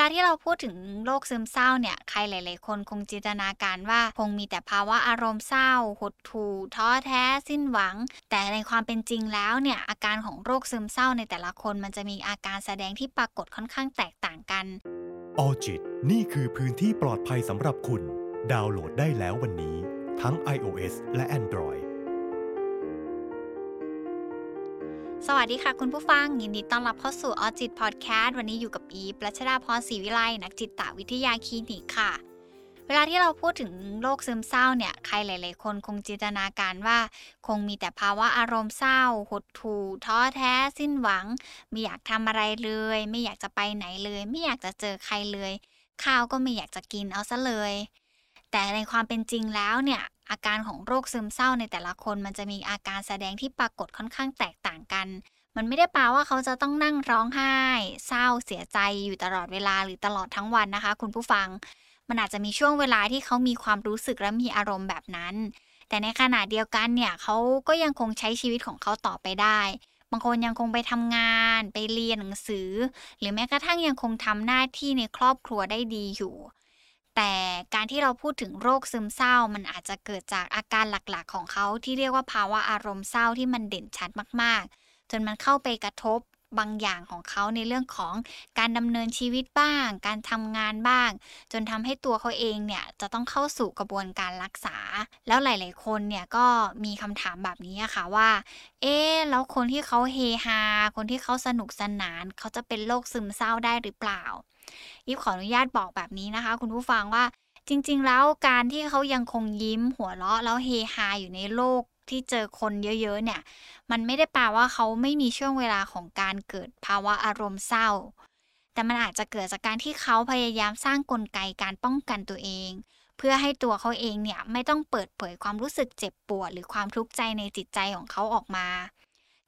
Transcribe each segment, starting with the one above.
ลาที่เราพูดถึงโรคซึมเศร้าเนี่ย ใครหลาย ๆ คนคงจินตนาการว่าคงมีแต่ภาวะอารมณ์เศร้า หดหู่ท้อแท้สิ้นหวัง แต่ในความเป็นจริงแล้วเนี่ยอาการของโรคซึมเศร้าในแต่ละคนมันจะมีอาการแสดงที่ปรากฏค่อนข้างแตกต่างกันออจิตนี่คือพื้นที่ปลอดภัยสำหรับคุณ ดาวน์โหลดได้แล้ววันนี้ ทั้ง iOS และ Android สวัสดีค่ะคุณผู้ฟัง ยินดีต้อนรับเข้าสู่ออจิตพอดแคสต์วันนี้อยู่กับอีฟรัชดาพรศรีวิไลนักจิตวิทยาคลินิกค่ะ เวลาที่เราพูดถึงโรคซึมเศร้าเนี่ย ใครหลาย ๆ คนคงจินตนาการว่า คงมีแต่ภาวะอารมณ์เศร้า หดหู่ท้อแท้ สิ้นหวัง ไม่อยากทำอะไรเลย ไม่อยากจะไปไหนเลย ไม่อยากจะเจอใครเลย ข้าวก็ไม่อยากจะกินเอาซะเลย แต่ในความเป็นจริงแล้วเนี่ย อาการของโรคซึมเศร้าในแต่ละคนมันจะมีอาการแสดงที่ปรากฏค่อนข้างแตกต่างกัน มันไม่ได้แปลว่าเขาจะต้องนั่งร้องไห้ เศร้าเสียใจอยู่ตลอดเวลาหรือตลอดทั้งวันนะคะ คุณผู้ฟัง มันอาจจะมีช่วงเวลาที่เขามีความรู้สึกและมีอารมณ์แบบนั้น แต่ในขณะเดียวกันเนี่ยเขาก็ยังคงใช้ชีวิตของเขาต่อไปได้ บางคนยังคงไปทำงาน ไปเรียนหนังสือ หรือแม้กระทั่งยังคงทำหน้าที่ในครอบครัวได้ดีอยู่ แต่การที่เราพูดถึงโรคซึมเศร้า มันอาจจะเกิดจากอาการหลักๆ ของเขาที่เรียกว่าภาวะอารมณ์เศร้าที่มันเด่นชัดมากๆ จนมันเข้าไปกระทบ บางอย่างของเขาในเรื่องของการดำเนินชีวิตบ้าง การทำงานบ้าง จนทำให้ตัวเขาเองเนี่ยจะต้องเข้าสู่กระบวนการรักษา แล้วหลาย ๆ คนเนี่ยก็มีคำถามแบบนี้ค่ะว่า เอ๊แล้วคนที่เขาเฮฮาคนที่เขาสนุกสนาน เขาจะเป็นโรคซึมเศร้าได้หรือเปล่าอีฟขออนุญาตบอกแบบนี้นะคะ คุณผู้ฟังว่าจริง ๆ แล้วการที่เขายังคงยิ้มหัวเราะแล้วเฮฮาอยู่ในโลก ที่เจอคนเยอะๆเนี่ย มันไม่ได้แปลว่าเขาไม่มีช่วงเวลาของการเกิดภาวะอารมณ์เศร้า แต่มันอาจจะเกิดจากการที่เขาพยายามสร้างกลไกการป้องกันตัวเอง เพื่อให้ตัวเขาเองเนี่ยไม่ต้องเปิดเผยความรู้สึกเจ็บปวด หรือความทุกข์ใจในจิตใจของเขาออกมา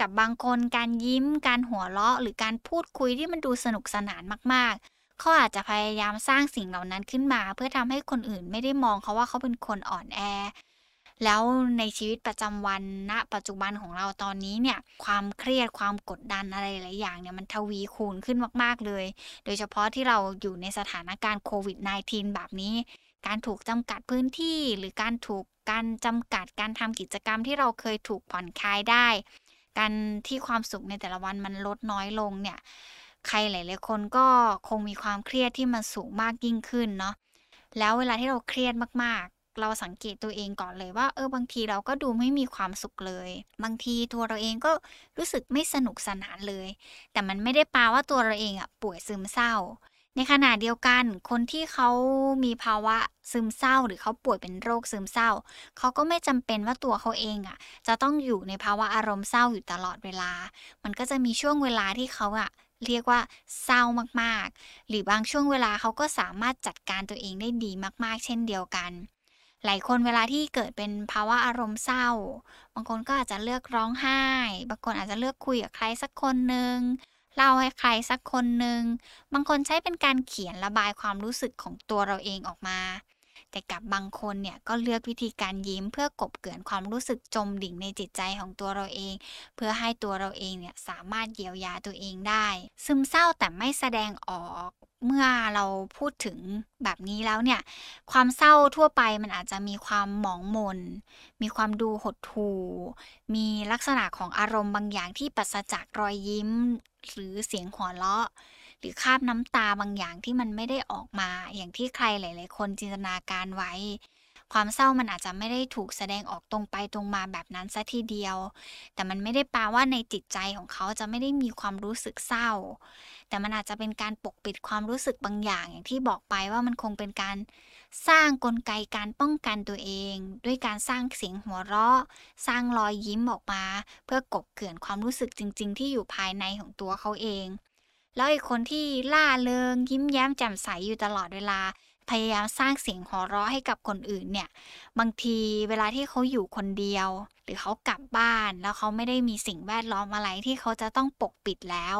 กับบางคนการยิ้ม การหัวเราะ หรือการพูดคุยที่มันดูสนุกสนานมากๆเขาอาจจะพยายามสร้างสิ่งเหล่านั้นขึ้นมา เพื่อทำให้คนอื่นไม่ได้มองเขาว่าเขาเป็นคนอ่อนแอ แล้วในชีวิตประจำวันณนะปัจจุบันของเราตอนนี้เนี่ยความเครียดความกดดันอะไรหลายอย่างเนี่ยมันทวีคูณขึ้นมากๆเลย โดยเฉพาะที่เราอยู่ในสถานการณ์โควิด -19 แบบนี้ การถูกจำกัดพื้นที่ หรือการถูกการจำกัดการทำกิจกรรมที่เราเคยถูกผ่อนคลายได้ การที่ความสุขในแต่ละวันมันลดน้อยลงเนี่ยใครหลายๆคนก็คงมีความเครียดที่มันสูงมากยิ่งขึ้นเนาะแล้วเวลาที่เราเครียดมาก เราสังเกตตัวเองก่อนเลยว่า เออบางทีเราก็ดูไม่มีความสุขเลย บางทีตัวเราเองก็รู้สึกไม่สนุกสนานเลย แต่มันไม่ได้แปลว่าตัวเราเองอะป่วยซึมเศร้า ในขณะเดียวกันคนที่เขามีภาวะซึมเศร้า หรือเขาป่วยเป็นโรคซึมเศร้า เขาก็ไม่จำเป็นว่าตัวเขาเองอะ จะต้องอยู่ในภาวะอารมณ์เศร้าอยู่ตลอดเวลา มันก็จะมีช่วงเวลาที่เขาอะเรียกว่าเศร้ามากๆ หรือบางช่วงเวลาเขาก็สามารถจัดการตัวเองได้ดีมากๆ เช่นเดียวกัน หลายคนเวลาที่เกิดเป็นภาวะอารมณ์เศร้า บางคนก็อาจจะเลือกร้องไห้ บางคนอาจจะเลือกคุยกับใครสักคนหนึ่งเล่าให้ใครสักคนหนึ่งบางคนใช้เป็นการเขียนระบายความรู้สึกของตัวเราเองออกมา แต่กับบางคนเนี่ยก็เลือกวิธีการยิ้มเพื่อกบเกินความรู้สึกจมดิ่งในจิตใจของตัวเราเอง เพื่อให้ตัวเราเองเนี่ยสามารถเยียวยาตัวเองได้ ซึมเศร้าแต่ไม่แสดงออก เมื่อเราพูดถึงแบบนี้แล้วเนี่ย ความเศร้าทั่วไปมันอาจจะมีความหมองมน มีความดูหดหู่มีลักษณะของอารมณ์บางอย่างที่ปัสจากรอยยิ้ม หรือเสียงหัวเราะ หรือคาบน้ำตาบางอย่างที่มันไม่ได้ออกมา อย่างที่ใครหลาย ๆ คนจินตนาการไว้ ความเศร้ามันอาจจะไม่ได้ถูกแสดงออกตรงไปตรงมาแบบนั้นซะทีเดียว แต่มันไม่ได้แปลว่าในจิตใจของเขาจะไม่ได้มีความรู้สึกเศร้า แต่มันอาจจะเป็นการปกปิดความรู้สึกบางอย่างอย่างที่บอกไปว่ามันคงเป็นการสร้างกลไกการป้องกันตัวเอง ด้วยการสร้างเสียงหัวเราะ สร้างรอยยิ้มออกมา เพื่อกบเกลื่อนความรู้สึกจริง ๆ ที่อยู่ภายในของตัวเขาเอง แล้วไอ้คนที่ล่าเริงยิ้มแย้มแจ่มใสอยู่ตลอดเวลา พยายามสร้างเสียงหัวเราะให้กับคนอื่นเนี่ย บางทีเวลาที่เขาอยู่คนเดียว หรือเขากลับบ้านแล้วเขาไม่ได้มีสิ่งแวดล้อมอะไรที่เขาจะต้องปกปิดแล้ว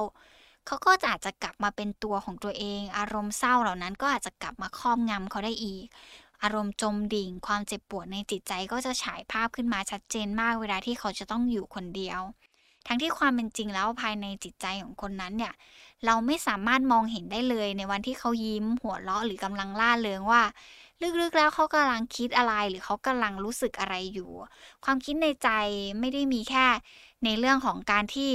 เขาก็อาจจะกลับมาเป็นตัวของตัวเอง อารมณ์เศร้าเหล่านั้นก็อาจจะกลับมาครอบงำเขาได้อีก อารมณ์จมดิ่ง ความเจ็บปวดในจิตใจก็จะฉายภาพขึ้นมาชัดเจนมากเวลาที่เขาจะต้องอยู่คนเดียว ทั้งที่ความเป็นจริงแล้วภายในจิตใจของคนนั้นเนี่ย เราไม่สามารถมองเห็นได้เลยในวันที่เขายิ้มหัวเราะหรือกำลังล่าเริงว่า ลึกๆแล้วเขากำลังคิดอะไรหรือเขากำลังรู้สึกอะไรอยู่ ความคิดในใจไม่ได้มีแค่ในเรื่องของการที่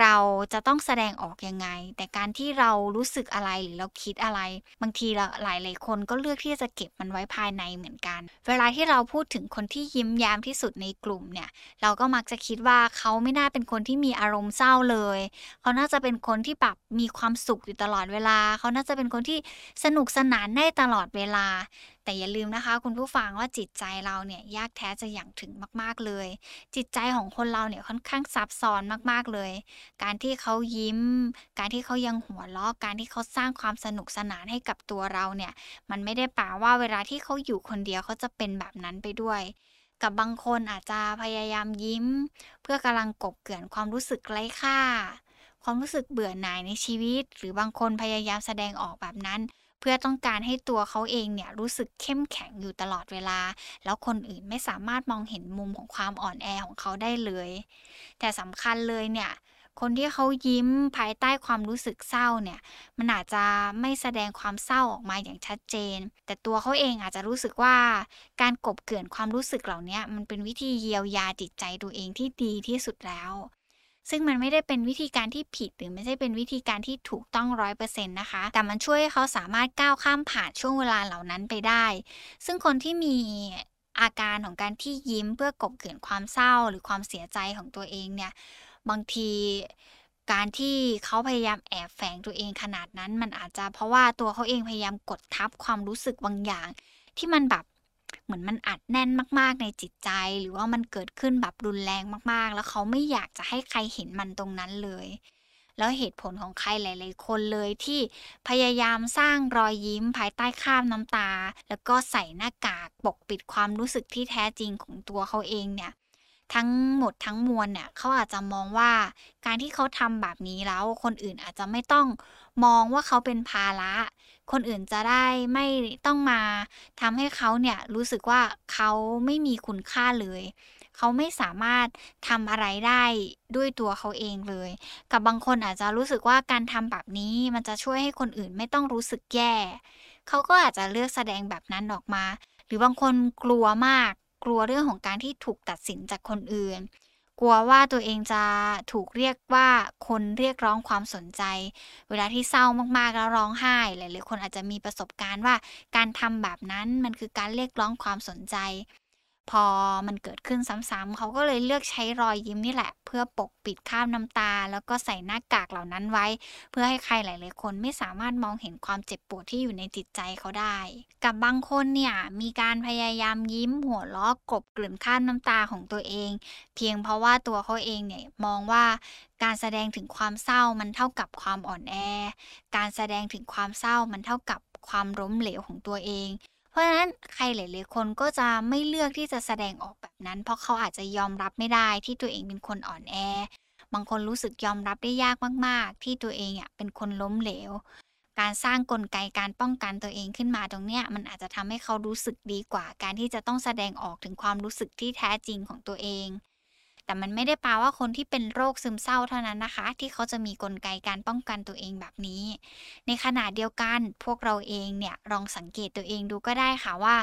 เราจะต้องแสดงออกยังไง แต่การที่เรารู้สึกอะไรหรือเราคิดอะไร บางทีหลายหลายคนก็เลือกที่จะเก็บมันไว้ภายในเหมือนกัน เวลาที่เราพูดถึงคนที่ยิ้มแย้มที่สุดในกลุ่มเนี่ย เราก็มักจะคิดว่าเขาไม่น่าเป็นคนที่มีอารมณ์เศร้าเลย เขาน่าจะเป็นคนที่แบบมีความสุขอยู่ตลอดเวลา เขาน่าจะเป็นคนที่สนุกสนานได้ตลอดเวลาแต่อย่าลืมนะคะ คุณผู้ฟังว่าจิตใจเราเนี่ยยากแท้จะอย่างถึงมาก ๆเลย จิตใจของคนเราเนี่ยค่อนข้างซับซ้อนมากๆเลยการที่เขายิ้ม การที่เขายังหัวเราะการที่เขาสร้างความสนุกสนานให้กับตัวเราเนี่ย มันไม่ได้แปลว่าเวลาที่เขาอยู่คนเดียวเขาจะเป็นแบบนั้นไปด้วย กับบางคนอาจจะพยายามยิ้ม เพื่อกำลังกบเกลื่อนความรู้สึกไร้ค่า ความรู้สึกเบื่อหน่ายในชีวิต หรือบางคนพยายามแสดงออกแบบนั้นเพื่อต้องการให้ตัวเขาเองเนี่ยรู้สึกเข้มแข็งอยู่ตลอดเวลา แล้วคนอื่นไม่สามารถมองเห็นมุมของความอ่อนแอของเขาได้เลย แต่สำคัญเลยเนี่ย คนที่เขายิ้มภายใต้ความรู้สึกเศร้าเนี่ย มันอาจจะไม่แสดงความเศร้าออกมาอย่างชัดเจน แต่ตัวเขาเองอาจจะรู้สึกว่า การกบเกลื่อนความรู้สึกเหล่านี้มันเป็นวิธีเยียวยาจิตใจตัวเองที่ดีที่สุดแล้ว ซึ่งมันไม่ได้เป็นวิธีการที่ผิดหรือไม่ใช่เป็นวิธีการที่ถูกต้องร้อยเปอร์เซ็นต์นะคะ แต่มันช่วยให้เขาสามารถก้าวข้ามผ่านช่วงเวลาเหล่านั้นไปได้ ซึ่งคนที่มีอาการของการที่ยิ้มเพื่อกบเกลื่อนความเศร้าหรือความเสียใจของตัวเองเนี่ย บางทีการที่เขาพยายามแอบแฝงตัวเองขนาดนั้น มันอาจจะเพราะว่าตัวเขาเองพยายามกดทับความรู้สึกบางอย่าง ที่มันแบบเหมือนมันอัดแน่นมาก ๆ ในจิตใจ หรือว่ามันเกิดขึ้นแบบรุนแรงมาก ๆ แล้วเขาไม่อยากจะให้ใครเห็นมันตรงนั้นเลย แล้วเหตุผลของใครหลาย ๆ คนเลยที่พยายามสร้างรอยยิ้มภายใต้ข้ามน้ำตา แล้วก็ใส่หน้ากากปกปิดความรู้สึกที่แท้จริงของตัวเขาเองเนี่ย ทั้งหมดทั้งมวลเนี่ยเขาอาจจะมองว่าการที่เขาทำแบบนี้แล้วคนอื่นอาจจะไม่ต้องมองว่าเขาเป็นภาระ คนอื่นจะได้ไม่ต้องมาทำให้เขาเนี่ยรู้สึกว่าเขาไม่มีคุณค่าเลย เขาไม่สามารถทำอะไรได้ด้วยตัวเขาเองเลย กับบางคนอาจจะรู้สึกว่าการทำแบบนี้มันจะช่วยให้คนอื่นไม่ต้องรู้สึกแย่เขาก็อาจจะเลือกแสดงแบบนั้นออกมา หรือบางคนกลัวมาก กลัวเรื่องของการที่ถูกตัดสินจากคนอื่น กลัวว่าตัวเองจะถูกเรียกว่าคนเรียกร้องความสนใจ เวลาที่เศร้ามากๆแล้วร้องไห้ หลายๆคนอาจจะมีประสบการณ์ว่า การทำแบบนั้นมันคือการเรียกร้องความสนใจ พอมันเกิดขึ้นซ้ำๆเขาก็เลยเลือกใช้รอยยิ้มนี่แหละ เพื่อปกปิดข้ามน้ำตา แล้วก็ใส่หน้ากากเหล่านั้นไว้ เพื่อให้ใครหลายๆคนไม่สามารถมองเห็นความเจ็บปวดที่อยู่ในจิตใจเขาได้ กับบางคนเนี่ยมีการพยายามยิ้มหัวล้อกบกลืนข้ามน้ำตาของตัวเอง เพียงเพราะว่าตัวเขาเองเนี่ยมองว่าการแสดงถึงความเศร้ามันเท่ากับความอ่อนแอ การแสดงถึงความเศร้ามันเท่ากับความล้มเหลวของตัวเอง เพราะฉะนั้นใครหลายๆคนก็จะไม่เลือกที่จะแสดงออกแบบนั้น เพราะเขาอาจจะยอมรับไม่ได้ที่ตัวเองเป็นคนอ่อนแอ บางคนรู้สึกยอมรับได้ยากมาก ๆ ที่ตัวเองอะเป็นคนล้มเหลว การสร้างกลไกการป้องกันตัวเองขึ้นมาตรงเนี้ยมันอาจจะทำให้เขารู้สึกดีกว่า การที่จะต้องแสดงออกถึงความรู้สึกที่แท้จริงของตัวเอง แต่มันไม่ได้แปลว่าคนที่เป็นโรคซึมเศร้าเท่านั้นนะคะ ที่เขาจะมีกลไกการป้องกันตัวเองแบบนี้ ในขณะเดียวกันพวกเราเองเนี่ยลองสังเกตตัวเองดูก็ได้ค่ะว่า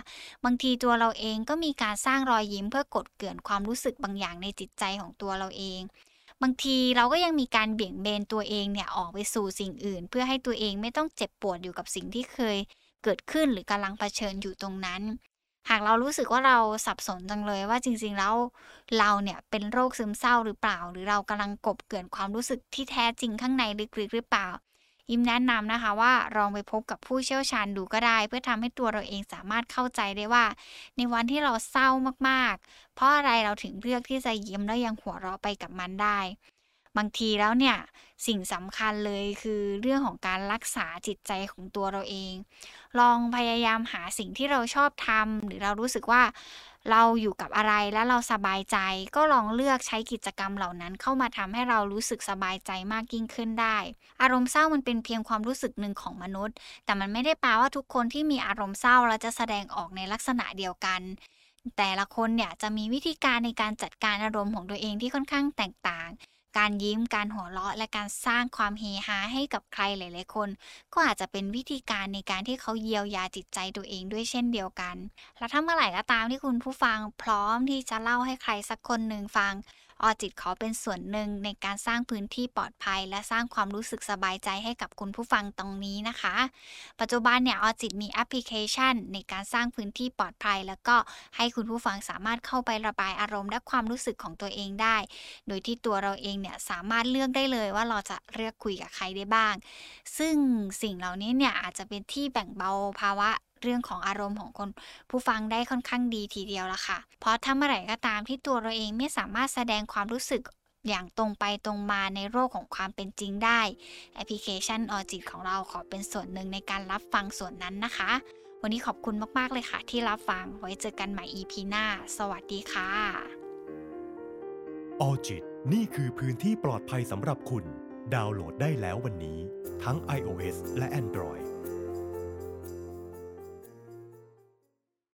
บางทีตัวเราเองก็มีการสร้างรอยยิ้มเพื่อกดเกลื่อนความรู้สึกบางอย่างในจิตใจของตัวเราเอง บางทีเราก็ยังมีการเบี่ยงเบนตัวเองเนี่ยออกไปสู่สิ่งอื่น เพื่อให้ตัวเองไม่ต้องเจ็บปวดอยู่กับสิ่งที่เคยเกิดขึ้นหรือกำลังเผชิญอยู่ตรงนั้น หากเรารู้สึกว่าเราสับสนจังเลยว่าจริง ๆ แล้วเราเนี่ยเป็นโรคซึมเศร้าหรือเปล่า หรือเรากำลังกบเกินความรู้สึกที่แท้จริงข้างในลึกๆหรือเปล่า ยิมแนะนำนะคะว่าลองไปพบกับผู้เชี่ยวชาญดูก็ได้ เพื่อทำให้ตัวเราเองสามารถเข้าใจได้ว่า ในวันที่เราเศร้ามากๆ เพราะอะไรเราถึงเลือกที่จะยิ้มแล้วยังหัวเราะไปกับมันได้ บางทีแล้วเนี่ยสิ่งสำคัญเลยคือเรื่องของการรักษาจิตใจของตัวเราเอง ลองพยายามหาสิ่งที่เราชอบทำหรือเรารู้สึกว่าเราอยู่กับอะไรแล้วเราสบายใจ ก็ลองเลือกใช้กิจกรรมเหล่านั้นเข้ามาทำให้เรารู้สึกสบายใจมากยิ่งขึ้นได้ อารมณ์เศร้ามันเป็นเพียงความรู้สึกหนึ่งของมนุษย์ แต่มันไม่ได้แปลว่าทุกคนที่มีอารมณ์เศร้าแล้วจะแสดงออกในลักษณะเดียวกันแต่ละคนเนี่ยจะมีวิธีการในการจัดการอารมณ์ของตัวเองที่ค่อนข้างแตกต่าง การยิ้มการหัวเราะและการสร้างความเฮฮาให้กับใครหลาย ๆ คน ก็อาจจะเป็นวิธีการในการที่เขาเยียวยาจิตใจตัวเองด้วยเช่นเดียวกัน แล้วถ้าเมื่อไหร่ก็ตามที่คุณผู้ฟังพร้อมที่จะเล่าให้ใครสักคนหนึ่งฟัง ออจิตขอเป็นส่วนหนึ่งในการสร้างพื้นที่ปลอดภัย และสร้างความรู้สึกสบายใจให้กับคุณผู้ฟังตรงนี้นะคะ ปัจจุบันเนี่ยออจิตมีแอปพลิเคชัน ในการสร้างพื้นที่ปลอดภัย แล้วก็ให้คุณผู้ฟังสามารถเข้าไประบายอารมณ์และความรู้สึกของตัวเองได้ โดยที่ตัวเราเองเนี่ยสามารถเลือกได้เลยว่าเราจะเลือกคุยกับใครได้บ้าง ซึ่งสิ่งเหล่านี้เนี่ยอาจจะเป็นที่แบ่งเบาภาวะ เรื่องของอารมณ์ของคนผู้ฟังได้ค่อนข้างดีทีเดียวละค่ะ เพราะถ้าเมื่อไหร่ก็ตามที่ตัวเราเองไม่สามารถแสดงความรู้สึกอย่างตรงไปตรงมาในโลกของความเป็นจริงได้ แอปพลิเคชันออจิตของเราขอเป็นส่วนหนึ่งในการรับฟังส่วนนั้นนะคะ วันนี้ขอบคุณมาก ๆ เลยค่ะ ที่รับฟังไว้เจอกันใหม่ EP หน้า สวัสดีค่ะออจิตนี่คือพื้นที่ปลอดภัยสำหรับคุณ ดาวน์โหลดได้แล้ววันนี้ ทั้ง iOS และ Android